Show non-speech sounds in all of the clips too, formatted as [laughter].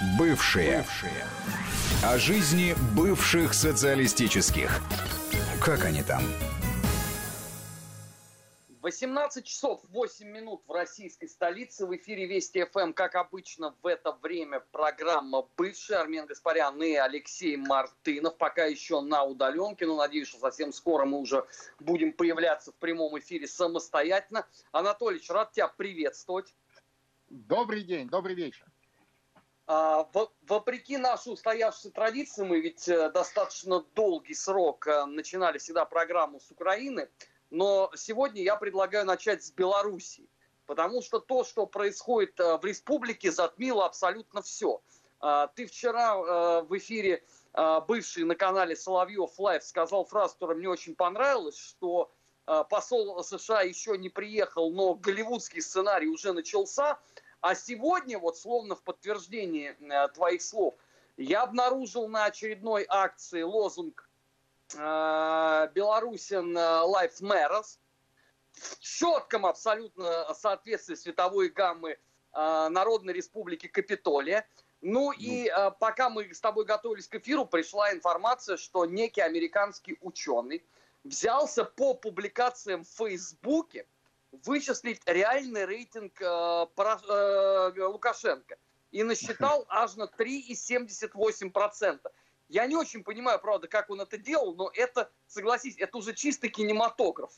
Бывшие. Бывшие. О жизни бывших социалистических. Как они там? 18 часов 8 минут в российской столице. В эфире Вести ФМ, как обычно, в это время программа «Бывший» Армен Гаспарян и Алексей Мартынов. Пока еще на удаленке, но надеюсь, что совсем скоро мы уже будем появляться в прямом эфире самостоятельно. Анатолич, рад тебя приветствовать. Добрый день, добрый вечер. А, вопреки нашей устоявшейся традиции, мы ведь э, достаточно долгий срок э, начинали всегда программу с Украины, но сегодня я предлагаю начать с Белоруссии, потому что то, что происходит э, в республике, затмило абсолютно все. А, ты вчера в эфире бывший на канале Соловьев Лайв сказал фразу, которая мне очень понравилась, что посол США еще не приехал, но голливудский сценарий уже начался – а сегодня, вот словно в подтверждение э, твоих слов, я обнаружил на очередной акции лозунг э, Белорусин э, Life Matters в четком абсолютно соответствии световой гаммы Народной Республики Капитолия. Ну и ну. э, пока мы с тобой готовились к эфиру, пришла информация, что некий американский ученый взялся по публикациям в Фейсбуке вычислить реальный рейтинг э, про, э, Лукашенко. И насчитал [laughs] аж на 3,78%. Я не очень понимаю, правда, как он это делал, но это, согласись, это уже чистый кинематограф.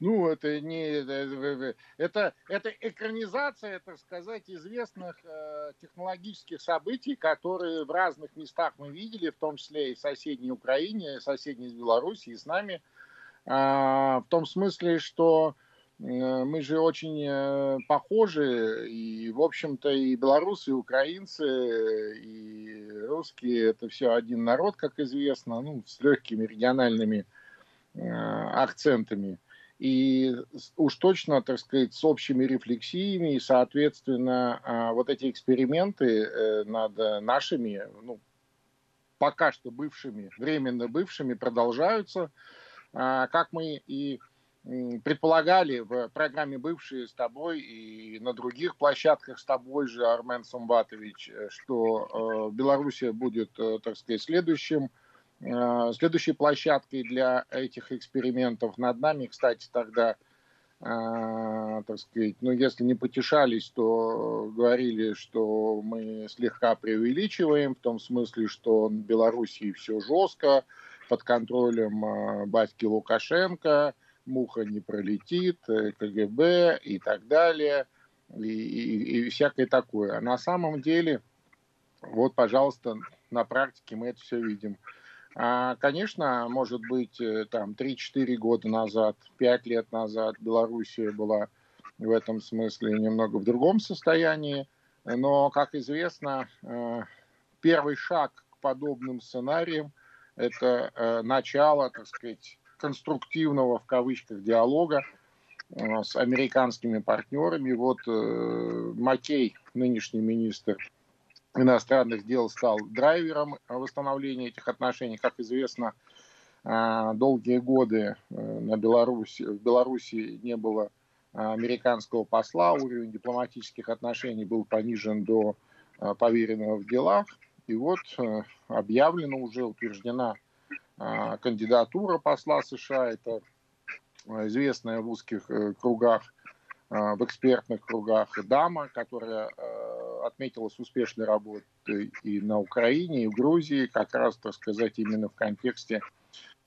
Ну, это не это это экранизация, так сказать, известных э, технологических событий, которые в разных местах мы видели, в том числе и в соседней Украине, соседней Беларуси, и с нами, э, в том смысле, что мы же очень э, похожи, и, в общем-то, и белорусы, и украинцы, и русские – это все один народ, как известно, ну, с легкими региональными э, акцентами. И уж точно, так сказать, с общими рефлексиями, и, соответственно, вот эти эксперименты над нашими, ну, пока что бывшими, временно бывшими продолжаются, как мы и предполагали в программе «Бывшие» с тобой и на других площадках с тобой же, Армен Сумбатович, э, что э, Белоруссия будет, э, так сказать, следующим, следующей площадкой для этих экспериментов. Над нами, кстати, тогда, так сказать, ну, если не потешались, то говорили, что мы слегка преувеличиваем, в том смысле, что в Белоруссии все жестко, под контролем батьки Лукашенко – муха не пролетит, э, КГБ и так далее, и, и, и всякое такое. А на самом деле, вот, пожалуйста, на практике мы это все видим. А, конечно, может быть, э, там 3-4 года назад, 5 лет назад Белоруссия была в этом смысле немного в другом состоянии, но, как известно, э, первый шаг к подобным сценариям – это начало, так сказать, конструктивного в кавычках диалога э, с американскими партнерами. Вот э, Маккей, нынешний министр иностранных дел, стал драйвером восстановления этих отношений. Как известно, э, долгие годы на Беларуси, в Беларуси не было американского посла, уровень дипломатических отношений был понижен до поверенного в делах. И вот объявлена уже, утверждена кандидатура посла США. Это а, известная в узких э, кругах, а, в экспертных кругах дама, которая отметилась успешной работой и на Украине, и в Грузии, как раз, так сказать, именно в контексте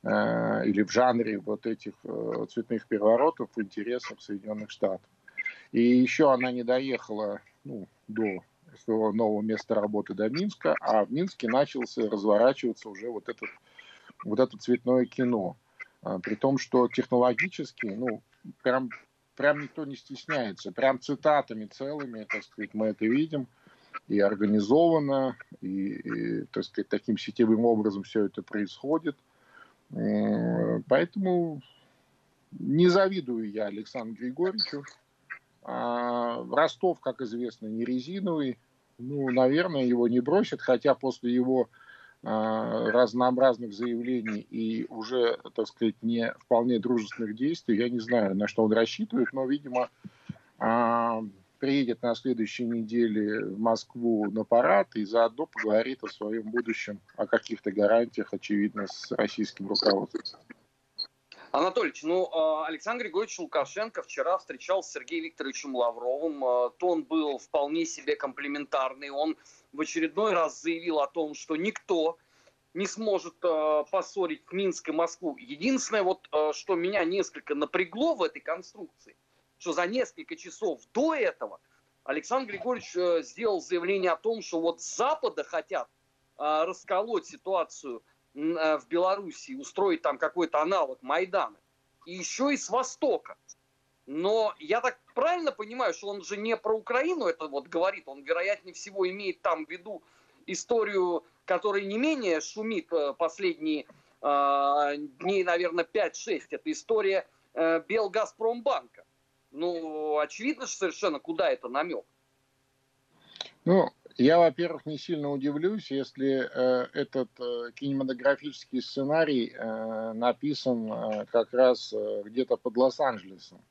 или в жанре вот этих э, цветных переворотов в интересах Соединенных Штатов. И еще она не доехала ну, до своего нового места работы до Минска, а в Минске начался разворачиваться уже вот этот вот это цветное кино. А, при том, что технологически, ну, прям, прям никто не стесняется. Прям цитатами целыми, так сказать, мы это видим. И организованно, и, и так сказать, таким сетевым образом все это происходит. Поэтому не завидую я Александру Григорьевичу. А Ростов, как известно, не резиновый. Ну, наверное, его не бросят, хотя после его разнообразных заявлений и уже, так сказать, не вполне дружественных действий. Я не знаю, на что он рассчитывает, но, видимо, а, приедет на следующей неделе в Москву на парад и заодно поговорит о своем будущем, о каких-то гарантиях, очевидно, с российским руководством. Анатольевич, ну, а, Александр Григорьевич Лукашенко вчера встречался с Сергеем Викторовичем Лавровым. А, тон был вполне себе комплементарный. Он в очередной раз заявил о том, что никто не сможет э, поссорить Минск и Москву. Единственное, вот, э, что меня несколько напрягло в этой конструкции, что за несколько часов до этого Александр Григорьевич э, сделал заявление о том, что вот Запада хотят э, расколоть ситуацию э, в Белоруссии, устроить там какой-то аналог Майдана. И еще и с Востока. Но я так правильно понимаю, что он же не про Украину это вот говорит, он, вероятнее всего, имеет там в виду историю который не менее шумит э, последние э, дней, наверное, 5-6. Это история э, Белгазпромбанка. Ну, очевидно же совершенно, куда это намек. Ну, я, во-первых, не сильно удивлюсь, если э, этот э, кинематографический сценарий э, написан э, как раз э, где-то под Лос-Анджелесом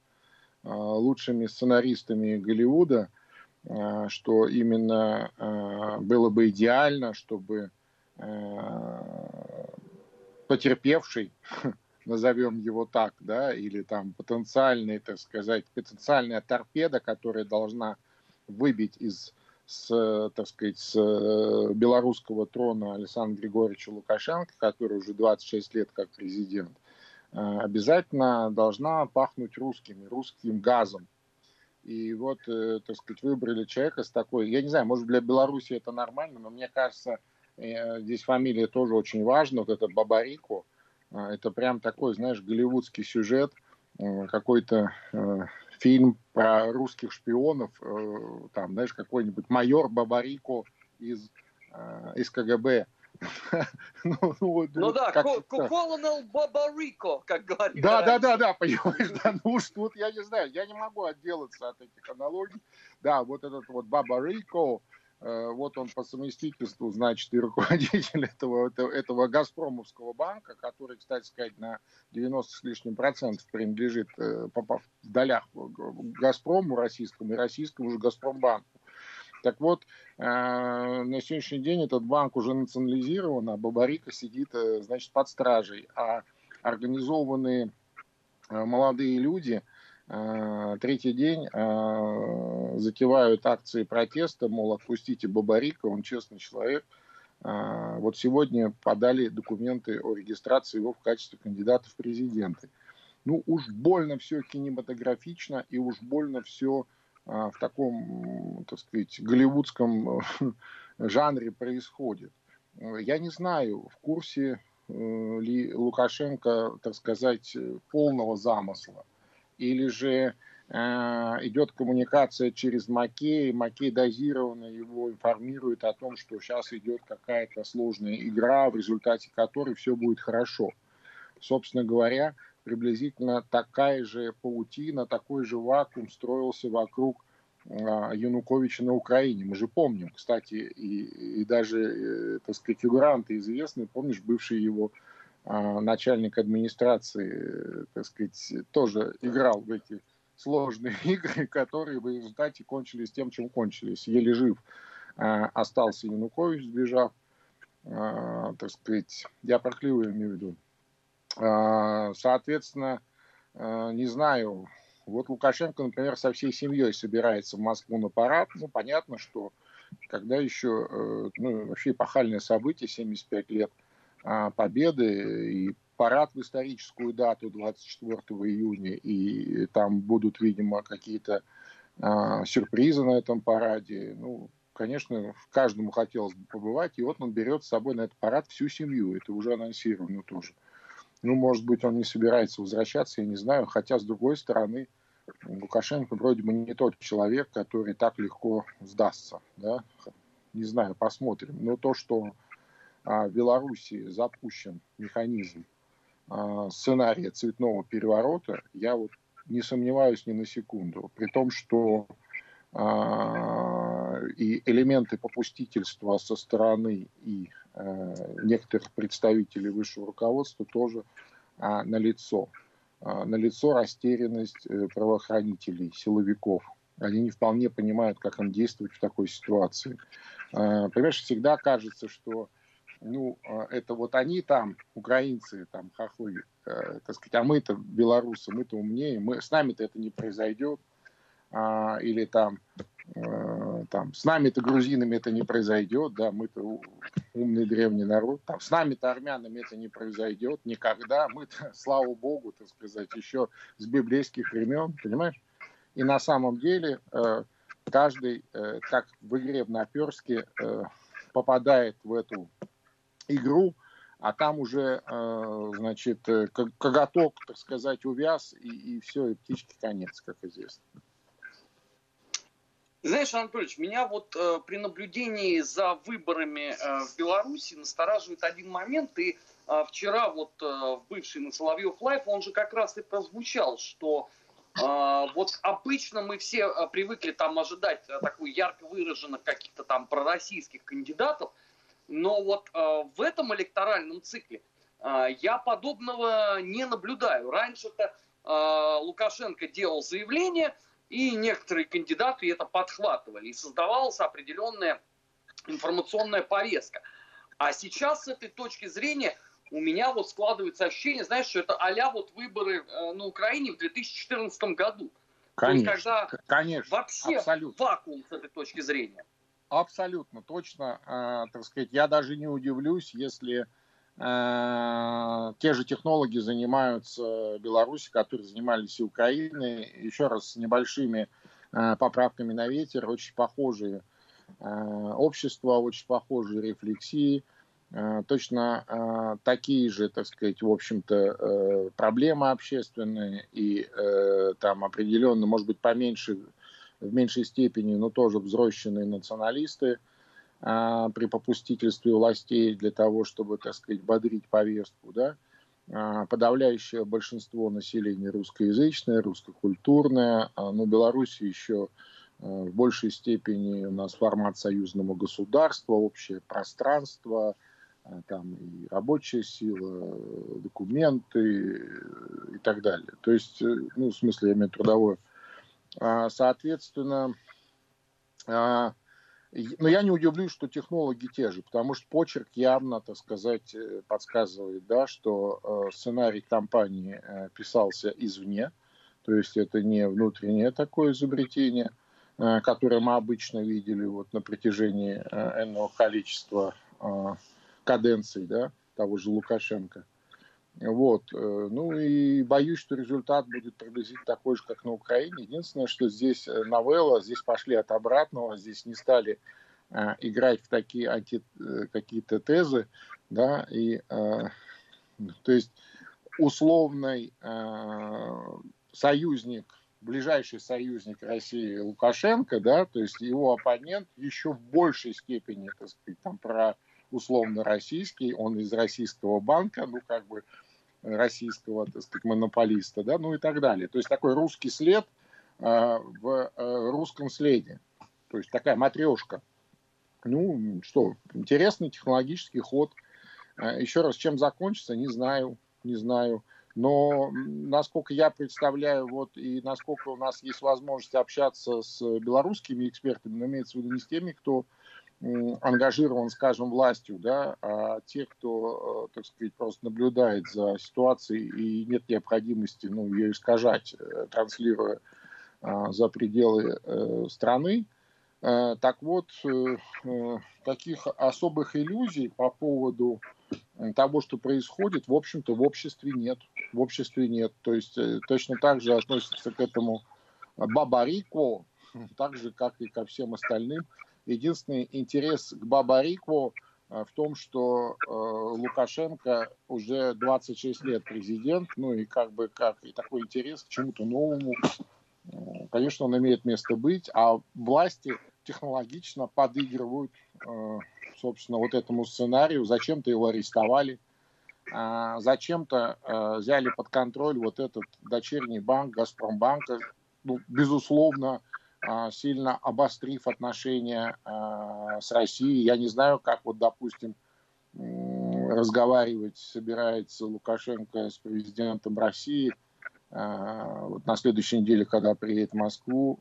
лучшими сценаристами Голливуда – Э, что именно э, было бы идеально, чтобы э, потерпевший, [laughs] назовем его так, да, или там потенциальный, так сказать, потенциальная торпеда, которая должна выбить из с, так сказать, с белорусского трона Александра Григорьевича Лукашенко, который уже 26 лет как президент, обязательно должна пахнуть русскими, русским газом. И вот, э, так сказать, выбрали человека с такой, я не знаю, может для Беларуси это нормально, но мне кажется, э, здесь фамилия тоже очень важна, вот это Бабарико, это прям такой, знаешь, голливудский сюжет, э, какой-то фильм про русских шпионов, там, знаешь, какой-нибудь майор Бабарико из, из КГБ, ну, ну, ну да, Колонел Бабарико, как говорит. Да, да, да, да, понимаешь, да, ну уж тут я не знаю, я не могу отделаться от этих аналогий. Да, вот этот вот Бабарико, э, вот он по совместительству, значит, и руководитель [laughs] этого, этого, этого Газпромовского банка, который, кстати сказать, на 90 с лишним процентов принадлежит э, в долях Газпрому российскому и российскому же Газпромбанку. Так вот, э, на сегодняшний день этот банк уже национализирован, а Бабарика сидит, э, значит, под стражей. А организованные э, молодые люди третий день затевают акции протеста, мол, отпустите Бабарика, он честный человек. Вот сегодня подали документы о регистрации его в качестве кандидата в президенты. Ну, уж больно все кинематографично и уж больно все в таком, так сказать, голливудском [laughs] жанре происходит. Я не знаю, в курсе э, ли Лукашенко, так сказать, полного замысла, или же э, идет коммуникация через Макей, Макей дозированно его информирует о том, что сейчас идет какая-то сложная игра, в результате которой все будет хорошо. Собственно говоря, приблизительно такая же паутина, такой же вакуум строился вокруг а, Януковича на Украине. Мы же помним, кстати, и, и даже, э, так сказать, фигуранты известные, помнишь, бывший его а, начальник администрации, так сказать, тоже играл в эти сложные [laughs] игры, которые в результате кончились тем, чем кончились. Еле жив а, остался Янукович, сбежав, так сказать, я про имею в виду. Соответственно, не знаю, вот Лукашенко, например, со всей семьей собирается в Москву на парад. Ну, понятно, что когда еще, э, ну, вообще эпохальное событие, 75 лет а, Победы и парад в историческую дату 24 июня, и там будут, видимо, какие-то а, сюрпризы на этом параде. Ну, конечно, каждому хотелось бы побывать, и вот он берет с собой на этот парад всю семью, это уже анонсировано тоже. Ну, может быть, он не собирается возвращаться, я не знаю. Хотя, с другой стороны, Лукашенко вроде бы не тот человек, который так легко сдастся. Да? Не знаю, посмотрим. Но то, что а, в Беларуси запущен механизм а, сценария цветного переворота, я вот не сомневаюсь ни на секунду. При том, что а, и элементы попустительства со стороны и некоторых представителей высшего руководства тоже а, налицо. А, налицо растерянность э, правоохранителей, силовиков. Они не вполне понимают, как им действовать в такой ситуации. А, понимаешь, всегда кажется, что ну, а, это вот они там, украинцы, там, хохлы, э, так сказать, а мы-то белорусы, мы-то умнее, мы, с нами-то это не произойдет, а, или там, э, там, с нами-то грузинами это не произойдет, да, мы-то умный древний народ, там, с нами-то армянами это не произойдет никогда, мы-то, [laughs] слава богу, так сказать, еще с библейских времен, понимаешь? И на самом деле э, каждый, э, как в игре в наперске, э, попадает в эту игру, а там уже, э, значит, э, коготок, так сказать, увяз, и, и все, и птички конец, как известно. Знаешь, Анатольевич, меня вот э, при наблюдении за выборами э, в Беларуси настораживает один момент. И э, вчера вот э, бывший на Соловьев Live, он же как раз и прозвучал, что э, вот обычно мы все э, привыкли там ожидать э, такой ярко выраженных каких-то там пророссийских кандидатов, но вот э, в этом электоральном цикле э, я подобного не наблюдаю. Раньше-то э, Лукашенко делал заявление, и некоторые кандидаты это подхватывали, и создавалась определенная информационная повестка. А сейчас с этой точки зрения у меня вот складывается ощущение, знаешь, что это а вот выборы э, на Украине в 2014 году. Конечно, То есть, когда конечно, вообще абсолютно. вакуум с этой точки зрения. Абсолютно точно. Э, так сказать, я даже не удивлюсь, если те же технологи занимаются Беларуси, которые занимались и Украиной, еще раз с небольшими э, поправками на ветер, очень похожие э, общества, очень похожие рефлексии, э, точно э, такие же, так сказать, в общем-то, э, проблемы общественные и э, там определенно, может быть, поменьше в меньшей степени, но тоже взросшенные националисты при попустительстве властей для того, чтобы, так сказать, бодрить повестку, да, а, подавляющее большинство населения русскоязычное, русскокультурное, а, но Беларусь еще а, в большей степени у нас формат союзного государства, общее пространство, а, там и рабочая сила, документы и так далее. То есть, э, ну, в смысле, я имею трудовое. А, соответственно, а, но я не удивлюсь, что технологи те же, потому что почерк явно, так сказать, э, подсказывает, да, что э, сценарий компании э, писался извне, то есть это не внутреннее такое изобретение, которое мы обычно видели вот на протяжении энного количества каденций, да, того же Лукашенко – вот. Э, ну и боюсь, что результат будет приблизительно такой же, как на Украине. Единственное, что здесь э, новелла, здесь пошли от обратного, здесь не стали э, играть в такие анти, какие-то тезы, да, и то есть условный союзник, ближайший союзник России Лукашенко, да, то есть его оппонент еще в большей степени, так сказать, там про условно российский, он из российского банка, ну как бы российского, так сказать, монополиста, да, ну и так далее. То есть такой русский след э, в э, русском следе. То есть такая матрешка. Ну, что, интересный технологический ход. Э, еще раз, чем закончится, не знаю, не знаю. Но насколько я представляю, вот и насколько у нас есть возможность общаться с белорусскими экспертами, но имеется в виду не с теми, кто ангажирован, скажем, властью, да, а те, кто, э, так сказать, просто наблюдает за ситуацией и нет необходимости, ну, ее искажать, э, транслируя а, за пределы э, страны. Так вот, таких особых иллюзий по поводу того, что происходит, в общем-то, в обществе нет. В обществе нет. То есть точно так же относится к этому Бабарико, так же, как и ко всем остальным Единственный интерес к Бабарику э, в том, что э, Лукашенко уже 26 лет президент, ну и как бы как и такой интерес к чему-то новому, э, конечно, он имеет место быть, а власти технологично подыгрывают, э, собственно, вот этому сценарию. Зачем-то его арестовали, э, зачем-то э, взяли под контроль вот этот дочерний банк Газпромбанка. Ну, безусловно, сильно обострив отношения а, с Россией. Я не знаю, как вот, допустим, разговаривать собирается Лукашенко с президентом России вот на следующей неделе, когда приедет в Москву,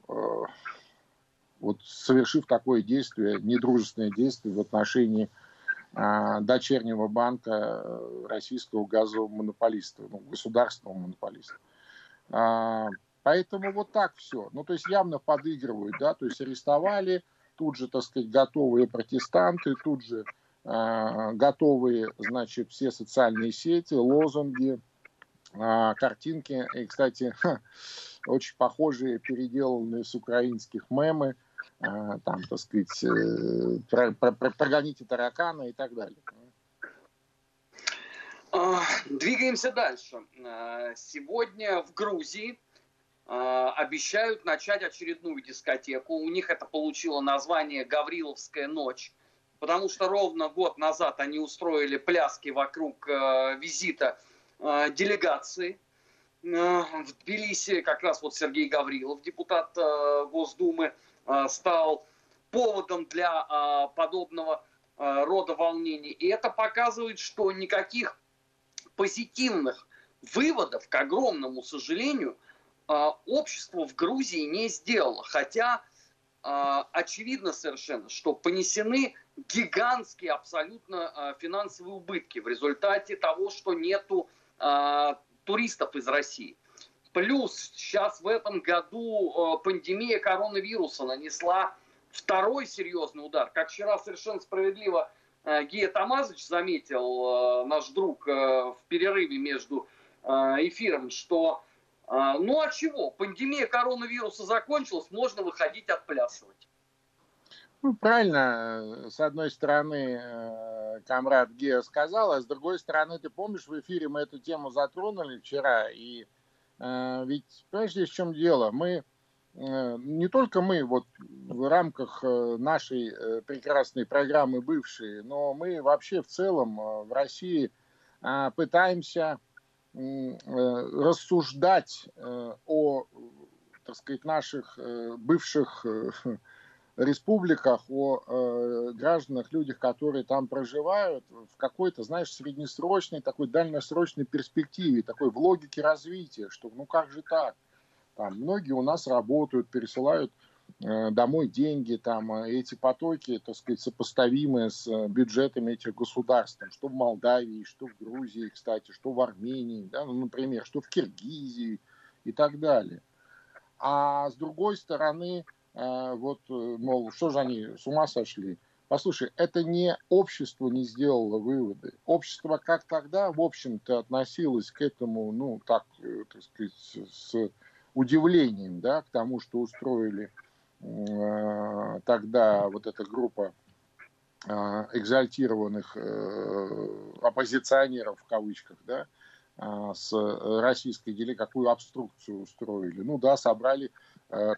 вот совершив такое действие, недружественное действие в отношении дочернего банка российского газового монополиста, ну, государственного монополиста. Поэтому вот так все. Ну, то есть явно подыгрывают, да, то есть арестовали, тут же, так сказать, готовые протестанты, тут же э, готовые, значит, все социальные сети, лозунги, э, картинки. И, кстати, ха, [laughs] очень похожие, переделанные с украинских мемы, э, там, так сказать, э, про, про, про, прогоните таракана и так далее. Двигаемся дальше. Сегодня в Грузии обещают начать очередную дискотеку. У них это получило название «Гавриловская ночь», потому что ровно год назад они устроили пляски вокруг э, визита э, делегации в Тбилиси. Как раз вот Сергей Гаврилов, депутат Госдумы, стал поводом для подобного рода волнений. И это показывает, что никаких позитивных выводов, к огромному сожалению, общество в Грузии не сделало. Хотя а, очевидно совершенно, что понесены гигантские абсолютно а, финансовые убытки в результате того, что нету туристов из России. Плюс сейчас в этом году пандемия коронавируса нанесла второй серьезный удар. Как вчера совершенно справедливо Гия Тамазович заметил, наш друг в перерыве между эфиром, что а, ну а чего? Пандемия коронавируса закончилась, можно выходить отплясывать. Ну, правильно, с одной стороны, э, комрад Гео сказал, а с другой стороны, ты помнишь, в эфире мы эту тему затронули вчера, и э, ведь, понимаешь, здесь в чем дело, мы, э, не только мы, вот в рамках э, нашей э, прекрасной программы бывшие, но мы вообще в целом э, в России э, пытаемся Э, рассуждать э, о, так сказать, наших э, бывших [laughs] республиках, о гражданах, людях, которые там проживают, в какой-то, знаешь, среднесрочной, такой дальносрочной перспективе, такой в логике развития, что ну как же так? Там многие у нас работают, пересылают Э, домой деньги, там э, эти потоки, так сказать, сопоставимые с э, бюджетами этих государств, там, что в Молдавии, что в Грузии, кстати, что в Армении, да, ну, например, что в Киргизии и так далее. А с другой стороны, вот, мол, что же они с ума сошли? Послушай, это не общество не сделало выводы. Общество как тогда, в общем-то, относилось к этому, ну, так, так сказать, с удивлением, да, к тому, что устроили Э, тогда вот эта группа э, экзальтированных э, оппозиционеров в кавычках, да, с российской деле какую обструкцию устроили. Ну да, собрали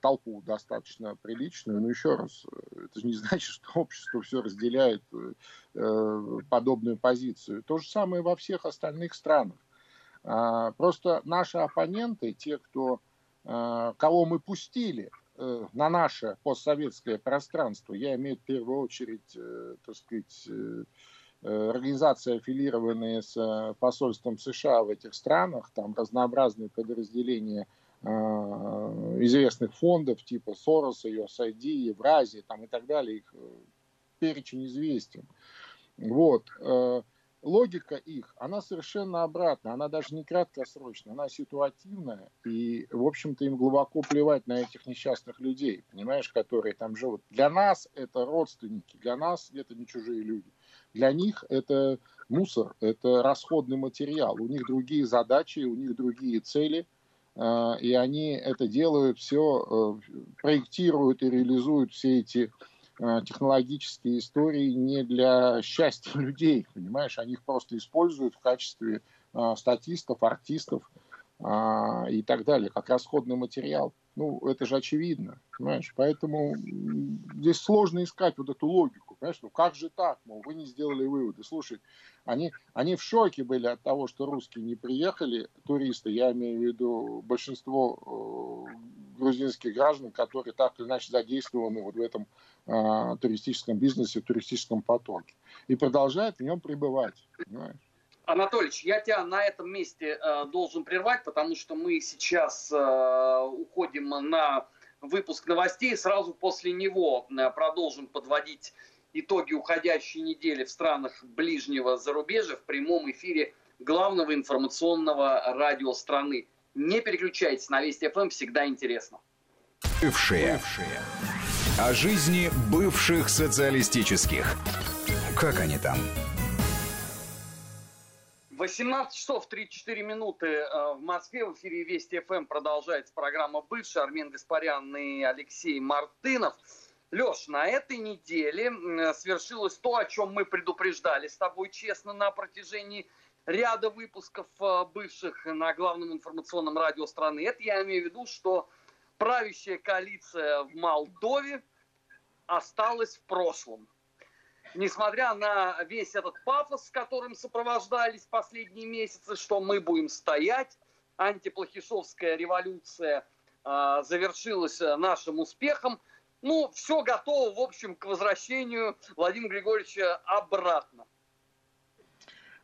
толпу достаточно приличную, но еще раз, это же не значит, что общество все разделяет подобную позицию. То же самое во всех остальных странах. Просто наши оппоненты, те, кто, кого мы пустили Э, на наше постсоветское пространство, я имею в первую очередь, э, так сказать, э, организации, аффилированные с посольством США в этих странах, там разнообразные подразделения известных фондов типа Сороса, USAID, Евразии там и так далее, их перечень известен. Вот логика их, она совершенно обратная, она даже не краткосрочная, она ситуативная, и, в общем-то, им глубоко плевать на этих несчастных людей, понимаешь, которые там живут. Для нас это родственники, для нас это не чужие люди. Для них это мусор, это расходный материал, у них другие задачи, у них другие цели, э, и они это делают, все э, проектируют и реализуют все эти технологические истории не для счастья [laughs] людей, понимаешь, они их просто используют в качестве э, статистов, артистов э, и так далее, как расходный материал. Ну, это же очевидно, понимаешь, поэтому здесь сложно искать вот эту логику, понимаешь, ну как же так, мол, вы не сделали выводы. Слушай, они, они в шоке были от того, что русские не приехали, туристы, я имею в виду большинство э, грузинских граждан, которые так или иначе задействованы вот в этом э, туристическом бизнесе, туристическом потоке. И продолжают в нем пребывать, понимаешь? Анатольевич, я тебя на этом месте э, должен прервать, потому что мы сейчас э, уходим на выпуск новостей. Сразу после него э, продолжим подводить итоги уходящей недели в странах ближнего зарубежья в прямом эфире главного информационного радио страны. Не переключайтесь на Вести ФМ, всегда интересно. Бывшие. Бывшие. О жизни бывших социалистических. Как они там? 18 часов 34 минуты э, в Москве. В эфире Вести ФМ продолжается программа «Бывший». Армен Гаспарян и Алексей Мартынов. Леш, на этой неделе свершилось то, о чем мы предупреждали с тобой честно на протяжении ряда выпусков э, бывших на главном информационном радио страны. Это я имею в виду, что правящая коалиция в Молдове осталась в прошлом несмотря на весь этот пафос, с которым сопровождались последние месяцы, что мы будем стоять, антиплохишовская революция э, завершилась нашим успехом. Ну, все готово, в общем, к возвращению Владимира Григорьевича обратно.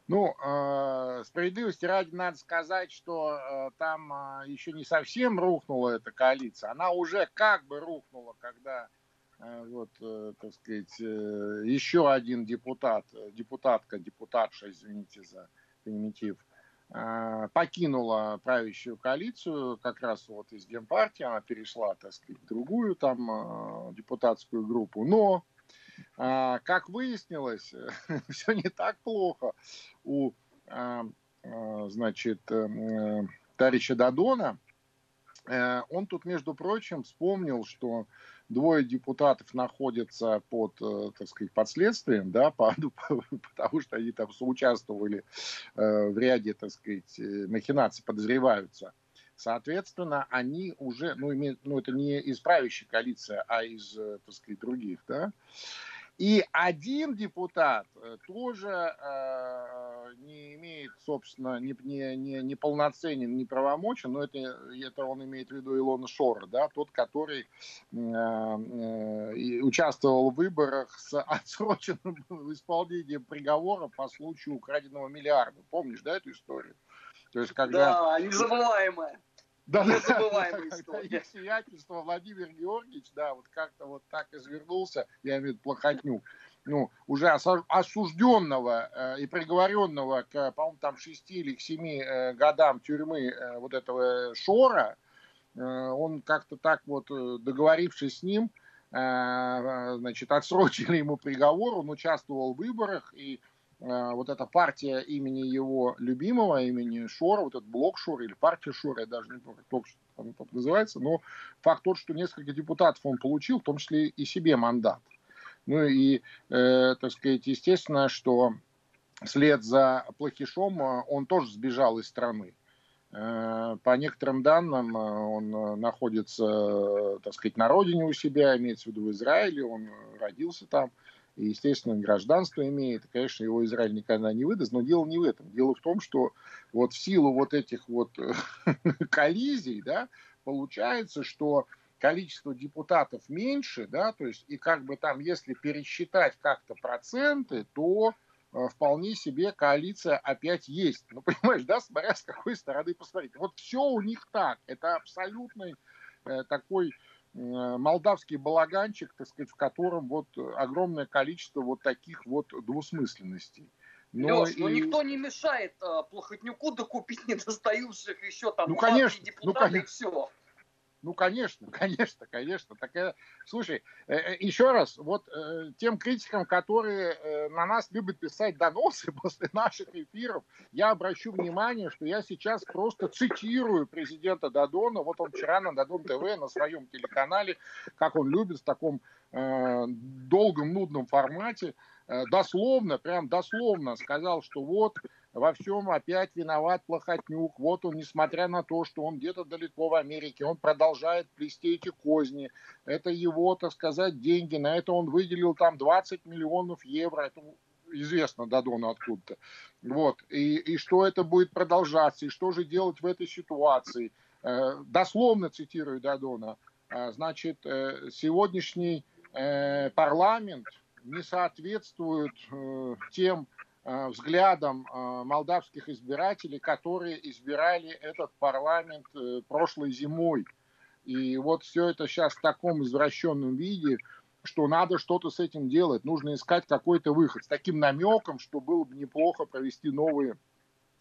Ну, э, справедливости ради надо сказать, что э, там э, еще не совсем рухнула эта коалиция. Она уже как бы рухнула, когда Э, вот, э, так сказать, э, еще один депутат, депутатка, депутатша, извините за примитив, покинула правящую коалицию, как раз вот из Демпартии, она перешла, так сказать, в другую там депутатскую группу, но, как выяснилось, [laughs] все не так плохо. У, значит, товарища Дадона, он тут, между прочим, вспомнил, что двое депутатов находятся под, э, так сказать, под следствием, да, [laughs] по, потому что они там соучаствовали э, в ряде, так сказать, э, махинаций, подозреваются. Соответственно, они уже, ну, ну это не из правящей коалиции, а из, так сказать, других, да, и один депутат э, тоже э, не имеет, собственно, не, не, не, не полноценен, не правомочен, но это, это он имеет в виду Илона Шора, да, тот, который э, э, участвовал в выборах с [laughs] отсроченным исполнением приговора по случаю украденного миллиарда. Помнишь, да, эту историю? То есть, когда... Да, незабываемая. Да, Незабываемая история. Сиятельство Владимир Георгиевич, да, вот как-то вот так извернулся, я имею в виду Плохотнюк, ну, уже осужденного э, и приговоренного к, по-моему, там шести или к семи э, годам тюрьмы э, вот этого Шора, он как-то так вот, договорившись с ним, значит, отсрочили ему приговор, он участвовал в выборах, и вот эта партия имени его любимого, имени Шора, вот этот блок Шора или партия Шора, я даже не помню, как он так называется, но факт тот, что несколько депутатов он получил, в том числе и себе мандат. Ну и, э, так сказать, естественно, что вслед за Плохишом э, он тоже сбежал из страны. Э, по некоторым данным, он находится, так сказать, на родине у себя, имеется в виду в Израиле, он родился там и, естественно, гражданство имеет, и, конечно, его Израиль никогда не выдаст, но дело не в этом. Дело в том, что вот в силу вот этих вот [laughs] коллизий, да, получается, что количество депутатов меньше, да, то есть, и как бы там, если пересчитать как-то проценты, то э, вполне себе коалиция опять есть. Ну, [laughs] понимаешь, да, смотря с какой стороны посмотреть. Вот все у них так. Это абсолютный э, такой молдавский балаганчик, так сказать, в котором вот огромное количество вот таких вот двусмысленностей. Но Леш, и... ну никто не мешает э, Плохотнюку докупить недостающих еще там ну, конечно, депутаты ну, конечно. и все. Ну, конечно, [laughs] конечно, конечно. Так, слушай, э, э, еще раз, вот э, тем критикам, которые на нас любят писать доносы [laughs] после наших эфиров, я обращу внимание, что я сейчас просто цитирую президента Дадона. Вот он вчера на Дадон ТВ на своем телеканале, как он любит, в таком долгом, нудном формате, дословно, прям дословно сказал, что вот во всем опять виноват Плохотнюк. Вот он, несмотря на то, что он где-то далеко в Америке, он продолжает плести эти козни. Это его, так сказать, деньги. На это он выделил там 20 миллионов евро. Это известно Дадону откуда-то. Вот. И, и что это будет продолжаться, и что же делать в этой ситуации. Э, дословно цитирую Дадона. Э, значит, э, сегодняшний парламент не соответствует тем э, взглядом э, молдавских избирателей, которые избирали этот парламент э, прошлой зимой. И вот все это сейчас в таком извращенном виде, что надо что-то с этим делать, нужно искать какой-то выход. С таким намеком, что было бы неплохо провести новые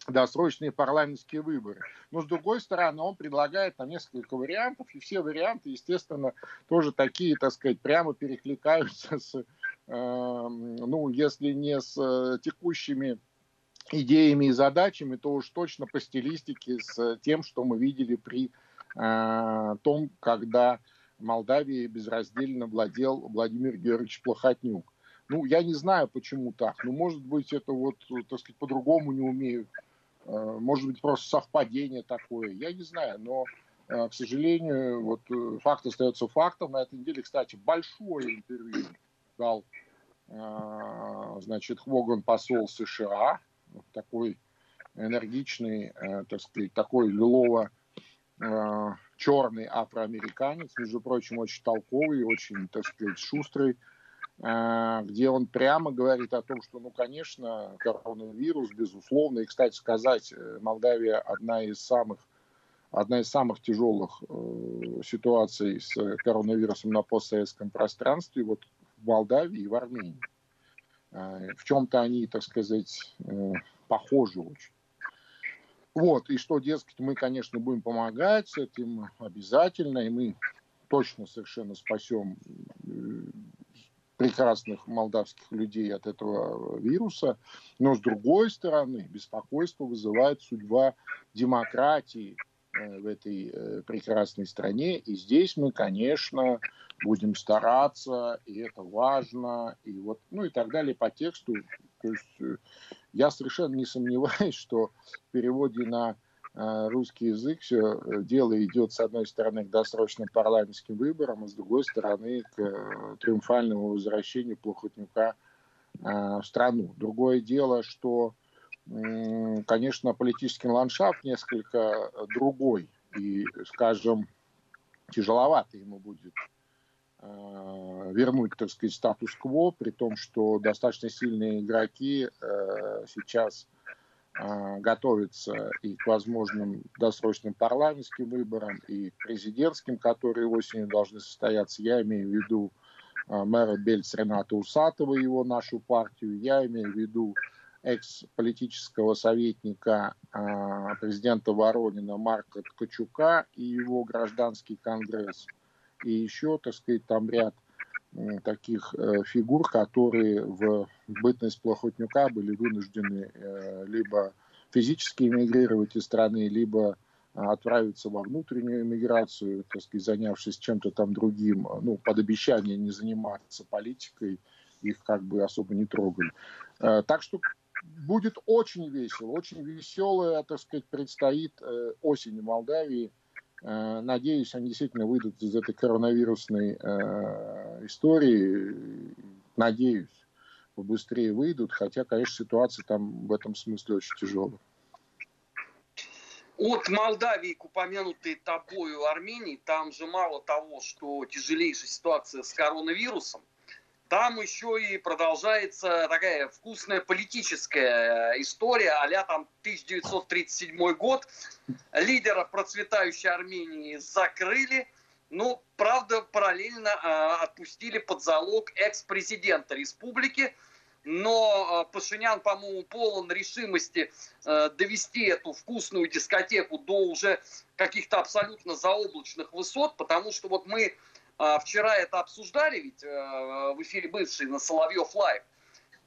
досрочные парламентские выборы. Но с другой стороны, он предлагает там несколько вариантов, и все варианты, естественно, тоже такие, так сказать, прямо перекликаются [laughs] с, ну, если не с э, текущими идеями и задачами, то уж точно по стилистике с тем, что мы видели при э, том, когда Молдавии безраздельно владел Владимир Георгиевич Плохотнюк. Ну, я не знаю, почему так. Ну, может быть, это вот, так сказать, по-другому не умеют Э, может быть, просто совпадение такое, я не знаю, но, к сожалению, вот факт остается фактом. На этой неделе, кстати, большое интервью дал, значит, Хвоган посол США, такой энергичный, так сказать, такой лилово черный афроамериканец, между прочим, очень толковый, очень, так сказать, шустрый, а, где он прямо говорит о том, что, ну, конечно, коронавирус, безусловно, и, кстати сказать, э, Молдавия одна из самых одна из самых тяжелых э, ситуаций с коронавирусом на постсоветском пространстве. Вот в Молдавии и в Армении. Э, в чем-то они, так сказать, э, похожи очень. Вот, и что, дескать, мы, конечно, будем помогать с этим обязательно, и мы точно совершенно спасем э, прекрасных молдавских людей от этого вируса, но с другой стороны беспокойство вызывает судьба демократии в этой э, прекрасной стране. И здесь мы, конечно, будем стараться, и это важно, и вот, ну и так далее по тексту. То есть э, я совершенно не сомневаюсь, [laughs] что в переводе на русский язык, все э, дело идет, с одной стороны, к досрочным парламентским выборам, а с другой стороны, к э, триумфальному возвращению Плохотнюка в страну. Другое дело, что, конечно, политический ландшафт несколько другой, и, скажем, тяжеловато ему будет а, вернуть, так сказать, статус-кво, при том, что достаточно сильные игроки э, сейчас – готовится и к возможным досрочным парламентским выборам, и президентским, которые осенью должны состояться. Я имею в виду мэра Бельц Рената Усатова, его нашу партию. Я имею в виду экс-политического советника а, президента Воронина Марка Ткачука и его гражданский конгресс. И еще, так сказать, там ряд таких э, фигур, которые в бытность Плохотнюка были вынуждены э, либо физически эмигрировать из страны, либо отправиться во внутреннюю эмиграцию, так сказать, занявшись чем-то там другим, ну, под обещание не заниматься политикой, их как бы особо не трогали. Э, так что будет очень весело, очень веселая, так сказать, предстоит осень в Молдавии. Э, надеюсь, они действительно выйдут из этой коронавирусной э, истории. Надеюсь, побыстрее выйдут, хотя, конечно, ситуация там в этом смысле очень тяжелая. От Молдавии к упомянутой тобою Армении, там же мало того, что тяжелейшая ситуация с коронавирусом, там еще и продолжается такая вкусная политическая история, а там 1937 год. Лидера процветающей Армении закрыли, ну, правда, параллельно э, отпустили под залог экс-президента республики, но э, Пашинян, по-моему, полон решимости э, довести эту вкусную дискотеку до уже каких-то абсолютно заоблачных высот, потому что вот мы вчера это обсуждали ведь э, в эфире бывший на Соловьев Лайв.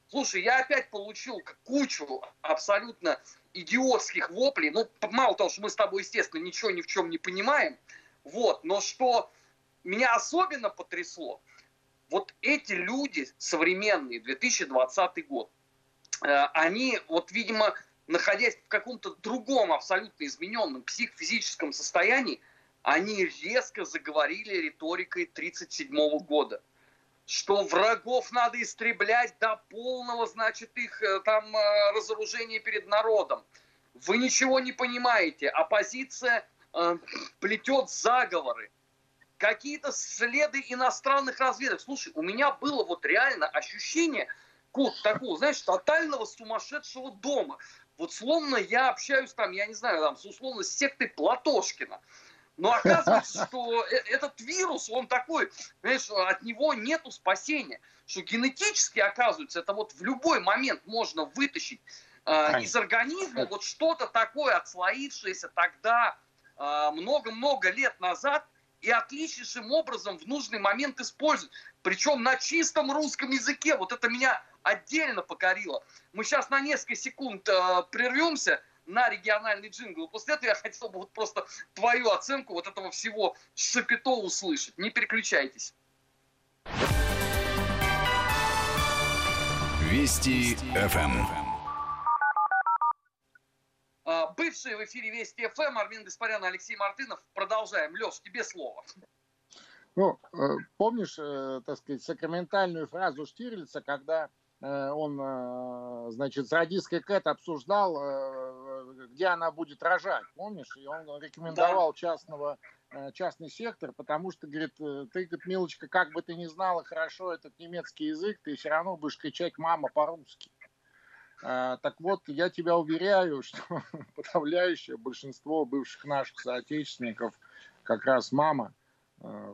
Слушай, я опять получил кучу абсолютно идиотских воплей. Ну, мало того, что мы с тобой, естественно, ничего ни в чем не понимаем. Вот, но что меня особенно потрясло, вот эти люди современные, 2020 год, э, они, вот, видимо, находясь в каком-то другом абсолютно измененном психофизическом состоянии, они резко заговорили риторикой 1937 года что врагов надо истреблять до полного, значит, их э, там э, разоружения перед народом. Вы ничего не понимаете. Оппозиция э, плетет заговоры. Какие-то следы иностранных разведок. Слушай, у меня было вот реально ощущение, код такого, знаешь, тотального сумасшедшего дома. Вот словно я общаюсь там, я не знаю, там, с условно с сектой Платошкина. Но оказывается, что э, этот вирус, он такой, знаешь, от него нету спасения. Что генетически, оказывается, это вот в любой момент можно вытащить э, из организма вот что-то такое, отслоившееся тогда а, много-много э, лет назад, и отличнейшим образом в нужный момент использовать. Причем на чистом русском языке. Вот это меня отдельно покорило. Мы сейчас на несколько секунд э, прервемся на региональный джингл. После этого я хотел бы вот просто твою оценку вот этого всего шапито услышать. Не переключайтесь. Вести ФМ. А, бывшие в эфире Вести ФМ, Армин Гаспарян, Алексей Мартынов. Продолжаем. Леш, тебе слово. Ну, э, помнишь, э, так сказать, сакраментальную фразу Штирлица, когда он, значит, с радистской Кэт обсуждал, где она будет рожать, помнишь? И он рекомендовал да. частного, частный сектор, потому что, говорит, ты, говорит, милочка, как бы ты ни знала хорошо этот немецкий язык, ты все равно будешь кричать «мама» по-русски. А, так вот, я тебя уверяю, [laughs] что подавляющее большинство бывших наших соотечественников, как раз мама,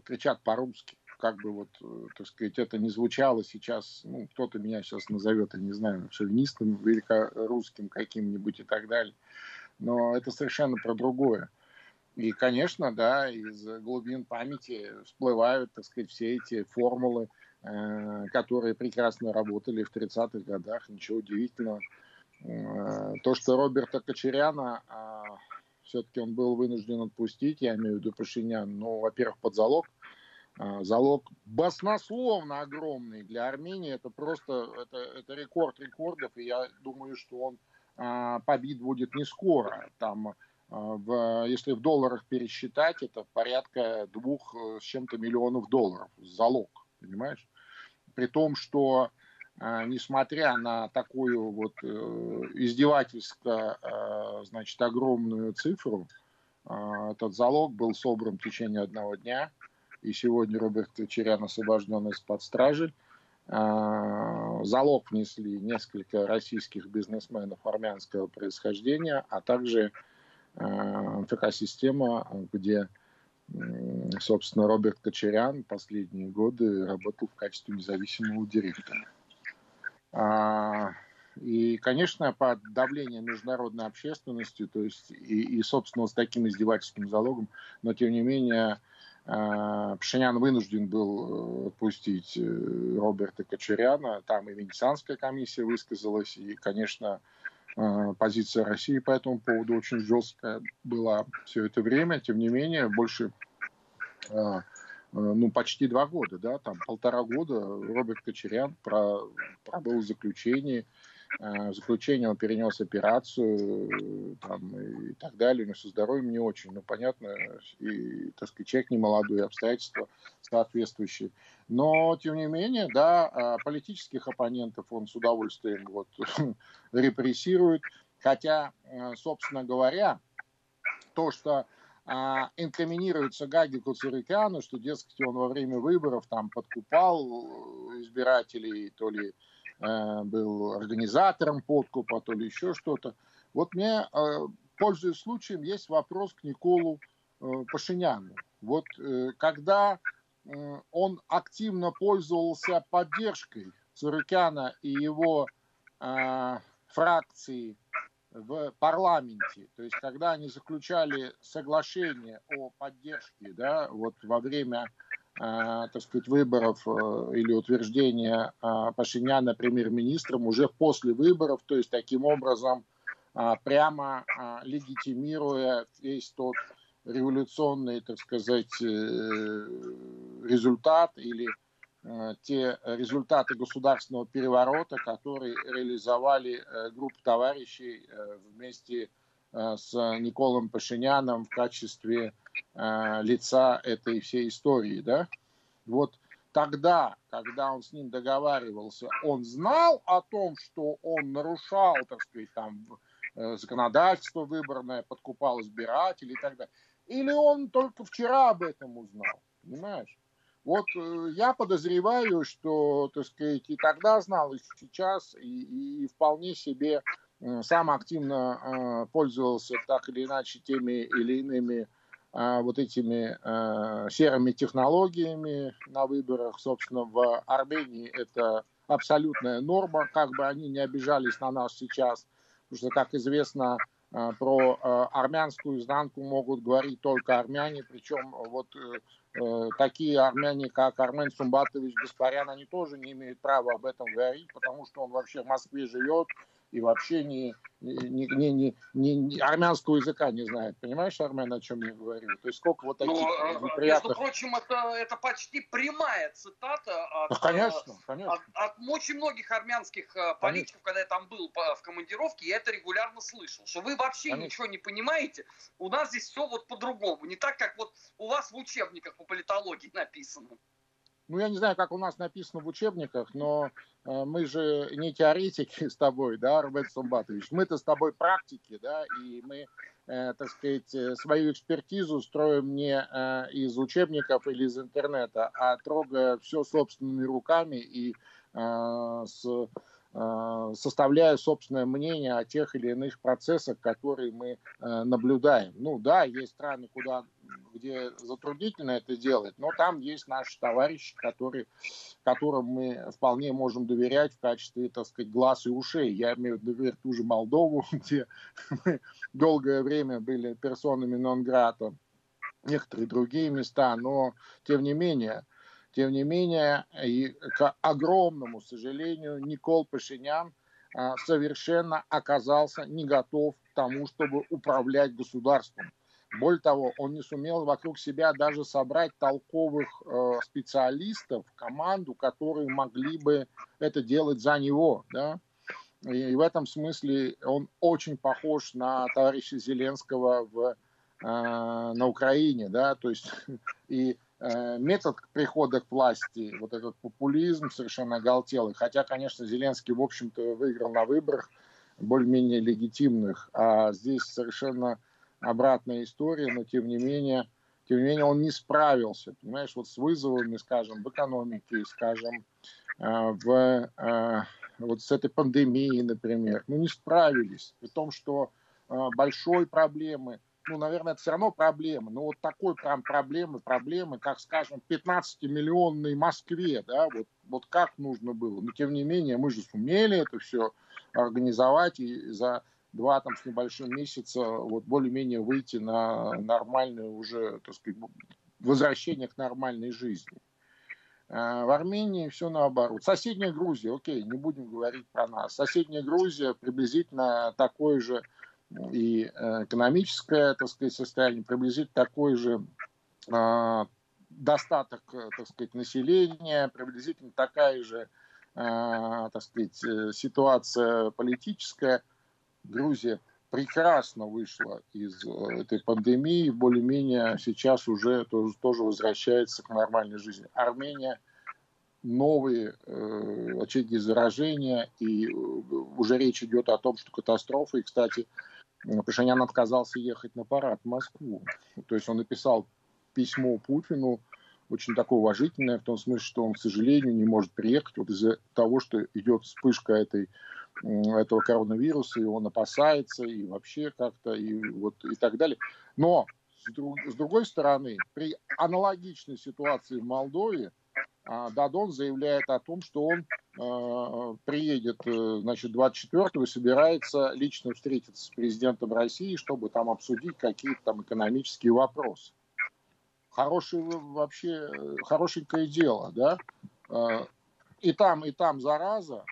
кричат по-русски. Как бы вот, э, так сказать, это не звучало сейчас, ну, кто-то меня сейчас назовет, я не знаю, шовинистом, великорусским каким-нибудь и так далее. Но это совершенно про другое. И, конечно, да, из глубин памяти всплывают, так сказать, все эти формулы, Э, которые прекрасно работали в 30-х годах, ничего удивительного. Э, то, что Роберта Кочеряна а, все-таки он был вынужден отпустить, я имею в виду Пашинян, ну, во-первых, под залог. А, залог баснословно огромный для Армении, это просто это, это рекорд рекордов, и я думаю, что он а, побит будет не скоро. Там, в, если в долларах пересчитать, это порядка двух э, с чем-то миллионов долларов залог, понимаешь? при том, что а, несмотря на такую вот э, издевательско, а, значит, огромную цифру, а, этот залог был собран в течение одного дня, и сегодня Роберт Черян освобожден из-под стражи. Залог внесли несколько российских бизнесменов армянского происхождения, а также МФК-система, где собственно, Роберт Кочерян последние годы работал в качестве независимого директора. А, и, конечно, под давлением международной общественности, то есть и, и собственно, с таким издевательским залогом, но, тем не менее, а, Пшинян вынужден был э, отпустить э, Роберта Кочеряна. Там и Венецианская комиссия высказалась, и, конечно, позиция России по этому поводу очень жесткая была все это время. Тем не менее, больше ну, почти два года, да, там полтора года Роберт Кочерян пробыл в заключении. В заключение он перенес операцию там, и так далее, но со здоровьем не очень. Ну, понятно, и, так сказать, человек не молодой, обстоятельства соответствующие. Но, тем не менее, да, а, политических оппонентов он с удовольствием вот, [laughs] репрессирует. Хотя, а, собственно говоря, то, что а, инкриминируется Гагику Цурикяну, что, дескать, он во время выборов там подкупал избирателей, то ли э, был организатором подкупа, то ли еще что-то. Вот мне, э, пользуясь случаем, есть вопрос к Николу э, Пашиняну. Вот э, когда он активно пользовался поддержкой Цурикяна и его э, фракции в парламенте, то есть когда они заключали соглашение о поддержке, да, вот во время, э, так сказать, выборов э, или утверждения э, Пашиняна премьер-министром уже после выборов, то есть таким образом э, прямо легитимируя весь тот революционный, так сказать, э, результат или э, те результаты государственного переворота, которые реализовали группа товарищей вместе с Николом Пашиняном в качестве лица этой всей истории. Да? Вот тогда, когда он с ним договаривался, он знал о том, что он нарушал, так сказать, там, законодательство выборное, подкупал избирателей и так далее. Или он только вчера об этом узнал, понимаешь? Вот э, я подозреваю, что, так сказать, и тогда знал, и сейчас, и, и вполне себе сам активно пользовался так или иначе теми или иными вот этими серыми технологиями на выборах. Собственно, в Армении. Это абсолютная норма, как бы они не обижались на нас сейчас, потому что, как известно, Э, про э, армянскую изнанку могут говорить только армяне, причем вот э, такие армяне, как Армен Сумбатович Гаспарян, они тоже не имеют права об этом говорить, потому что он вообще в Москве живет, и вообще не, не, не, не, не, не армянского языка не знает. Понимаешь, Армен, о чем я говорю? То есть сколько вот таких Но, ну, неприятных... Между прочим, это, это почти прямая цитата от, ну, конечно, конечно. от, от очень многих армянских э, политиков, конечно. когда я там был в командировке, я это регулярно слышал, что вы вообще конечно. ничего не понимаете, у нас здесь все вот по-другому, не так, как вот у вас в учебниках по политологии написано. Ну, я не знаю, как у нас написано в учебниках, но э, мы же не теоретики с тобой, да, Рубен Сумбатович. Мы-то с тобой практики, да, и мы, э, так сказать, э, свою экспертизу строим не э, из учебников или из интернета, а трогая все собственными руками и э, с Э, составляя собственное мнение о тех или иных процессах, которые мы э, наблюдаем. Ну да, есть страны, куда, где затруднительно это делать, но там есть наши товарищи, которые, которым мы вполне можем доверять в качестве, так сказать, глаз и ушей. Я имею в виду ту же Молдову, [laughs] где мы долгое время были персонами нон-грата, некоторые другие места, но тем не менее – тем не менее, и к огромному сожалению, Никол Пашинян а, совершенно оказался не готов к тому, чтобы управлять государством. Более того, он не сумел вокруг себя даже собрать толковых э, специалистов, команду, которые могли бы это делать за него. Да? И в этом смысле он очень похож на товарища Зеленского в, э, на Украине. Да? То есть, [laughs] и Э, метод прихода к власти, вот этот популизм совершенно оголтелый, хотя, конечно, Зеленский, в общем-то, выиграл на выборах более-менее легитимных, а здесь совершенно обратная история, но тем не менее, тем не менее он не справился, понимаешь, вот с вызовами, скажем, в экономике, скажем, э, в, э, вот с этой пандемией, например, ну не справились, при том, что большой проблемы – ну, наверное, это все равно проблема. Но вот такой прям проблемы, проблемы, как, скажем, 15-миллионной Москве, да, вот, вот как нужно было. Но, тем не менее, мы же сумели это все организовать и за два там с небольшим месяца вот более-менее выйти на нормальное уже, так сказать, возвращение к нормальной жизни. А, в Армении все наоборот. Соседняя Грузия, окей, не будем говорить про нас. Соседняя Грузия приблизительно такой же и э, экономическое, так сказать, состояние приблизительно такой же а, достаток, так сказать, населения, приблизительно такая же, а, так сказать, э, ситуация политическая. Грузия прекрасно вышла из этой пандемии, более-менее сейчас уже тоже, тоже возвращается к нормальной жизни. Армения новые э, очаги заражения, и уже речь идет о том, что катастрофа, и, кстати, Пашинян отказался ехать на парад в Москву. То есть он написал письмо Путину, очень такое уважительное, в том смысле, что он, к сожалению, не может приехать вот из-за того, что идет вспышка этой, этого коронавируса, и он опасается, и вообще как-то, и, вот, и так далее. Но, с, друг, с другой стороны, при аналогичной ситуации в Молдове, а Дадон заявляет о том, что он э, приедет, э, значит, 24-го и собирается лично встретиться с президентом России, чтобы там обсудить какие-то там экономические вопросы. Хорошее вообще, хорошенькое дело, да? Э, и там, и там зараза,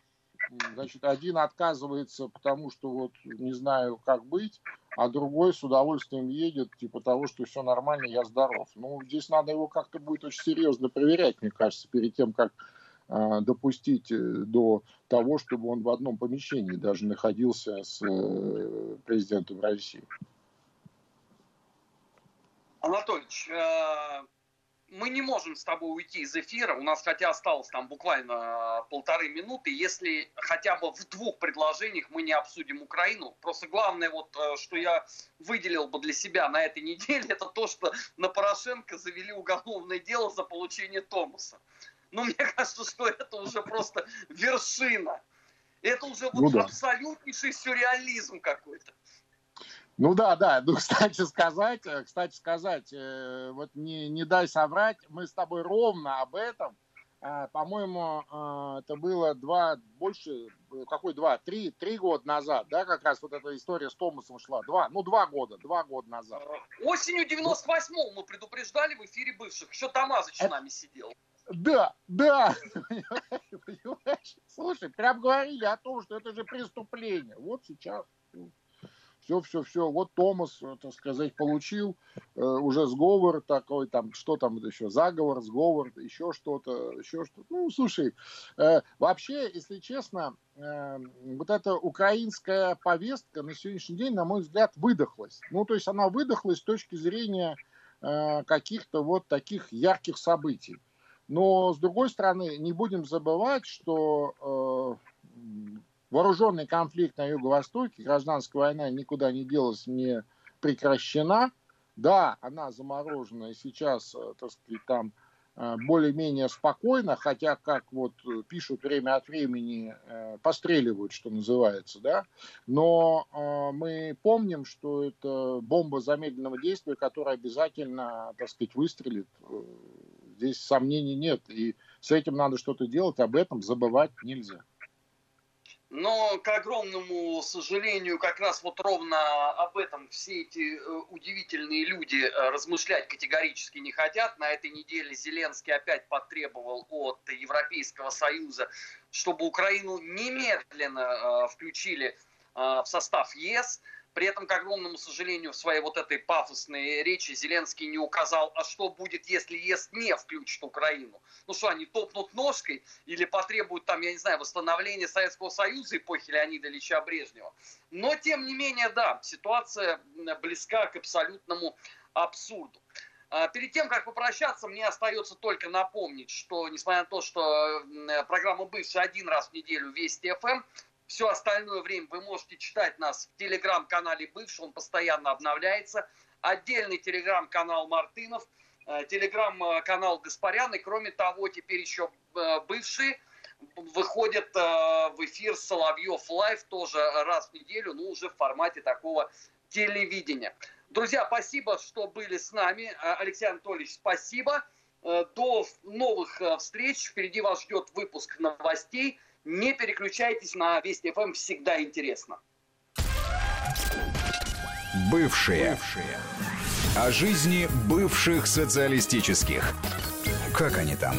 значит, один отказывается, потому что вот не знаю, как быть, а другой с удовольствием едет, типа того, что все нормально, я здоров. Ну, здесь надо его как-то будет очень серьезно проверять, мне кажется, перед тем, как э, допустить э, до того, чтобы он в одном помещении даже находился с э, президентом России. Анатольевич, э, мы не можем с тобой уйти из эфира. У нас хотя осталось там буквально полторы минуты. Если хотя бы в двух предложениях мы не обсудим Украину. Просто главное, вот, э, что я выделил бы для себя на этой [laughs] неделе, это то, что на Порошенко завели уголовное дело за получение Томаса. Ну, мне кажется, что это уже просто вершина. Это уже вот ну, да. абсолютнейший сюрреализм какой-то. Ну да, да. Ну, [laughs] кстати сказать, э, кстати сказать, э, вот не, не дай соврать, мы с тобой ровно об этом, э, по-моему, это было два, больше, какой два, три, три года назад, да, как раз вот эта история с Томасом шла, два, ну два года, два года назад. Осенью 98-го мы предупреждали в эфире бывших, еще Тамазыч с нами сидел. Да, да? [laughs] Слушай, прям говорили о том, что это же преступление. Вот сейчас все, все, все. Вот Томас, э, так сказать, получил э, уже сговор такой, там, что там еще, заговор, сговор, еще что-то, еще что-то. Ну, слушай, э, вообще, если честно, э, вот эта украинская повестка на сегодняшний день, на мой взгляд, выдохлась. Ну, то есть она выдохлась с точки зрения э, каких-то вот таких ярких событий. Но, с другой стороны, не будем забывать, что э, вооруженный конфликт на Юго-Востоке, гражданская война никуда не делась, не прекращена. Да, она заморожена и сейчас, э, так сказать, там э, более-менее спокойно, хотя, как вот пишут время от времени, э, постреливают, что называется, да, но мы помним, что это бомба замедленного действия, которая обязательно, так сказать, выстрелит. Здесь сомнений нет, и с этим надо что-то делать, об этом забывать нельзя. Но, к огромному сожалению, как раз вот ровно об этом все эти э, удивительные люди э, размышлять категорически не хотят. На этой неделе Зеленский опять потребовал от Европейского Союза, чтобы Украину немедленно э, включили в состав ЕС. При этом, к огромному сожалению, в своей вот этой пафосной речи Зеленский не указал, а что будет, если ЕС не включит Украину. Ну что, они топнут ножкой или потребуют там, я не знаю, восстановления Советского Союза эпохи Леонида Ильича Брежнева. Но, тем не менее, да, ситуация близка к абсолютному абсурду. А, перед тем, как попрощаться, мне остается только напомнить, что, несмотря на то, что программа бывшая один раз в неделю Вести ФМ, все остальное время вы можете читать нас в телеграм-канале Бывший, он постоянно обновляется. Отдельный телеграм-канал Мартынов, э, телеграм-канал Гаспарян. И кроме того, теперь еще э, бывшие выходят э, в эфир Соловьев Лайв тоже раз в неделю, но уже в формате такого телевидения. Друзья, спасибо, что были с нами. Алексей Анатольевич, спасибо. До новых встреч. Впереди вас ждет выпуск новостей. Не переключайтесь на Вести ФМ, всегда интересно. Бывшие. Бывшие. О жизни бывших социалистических. Как они там?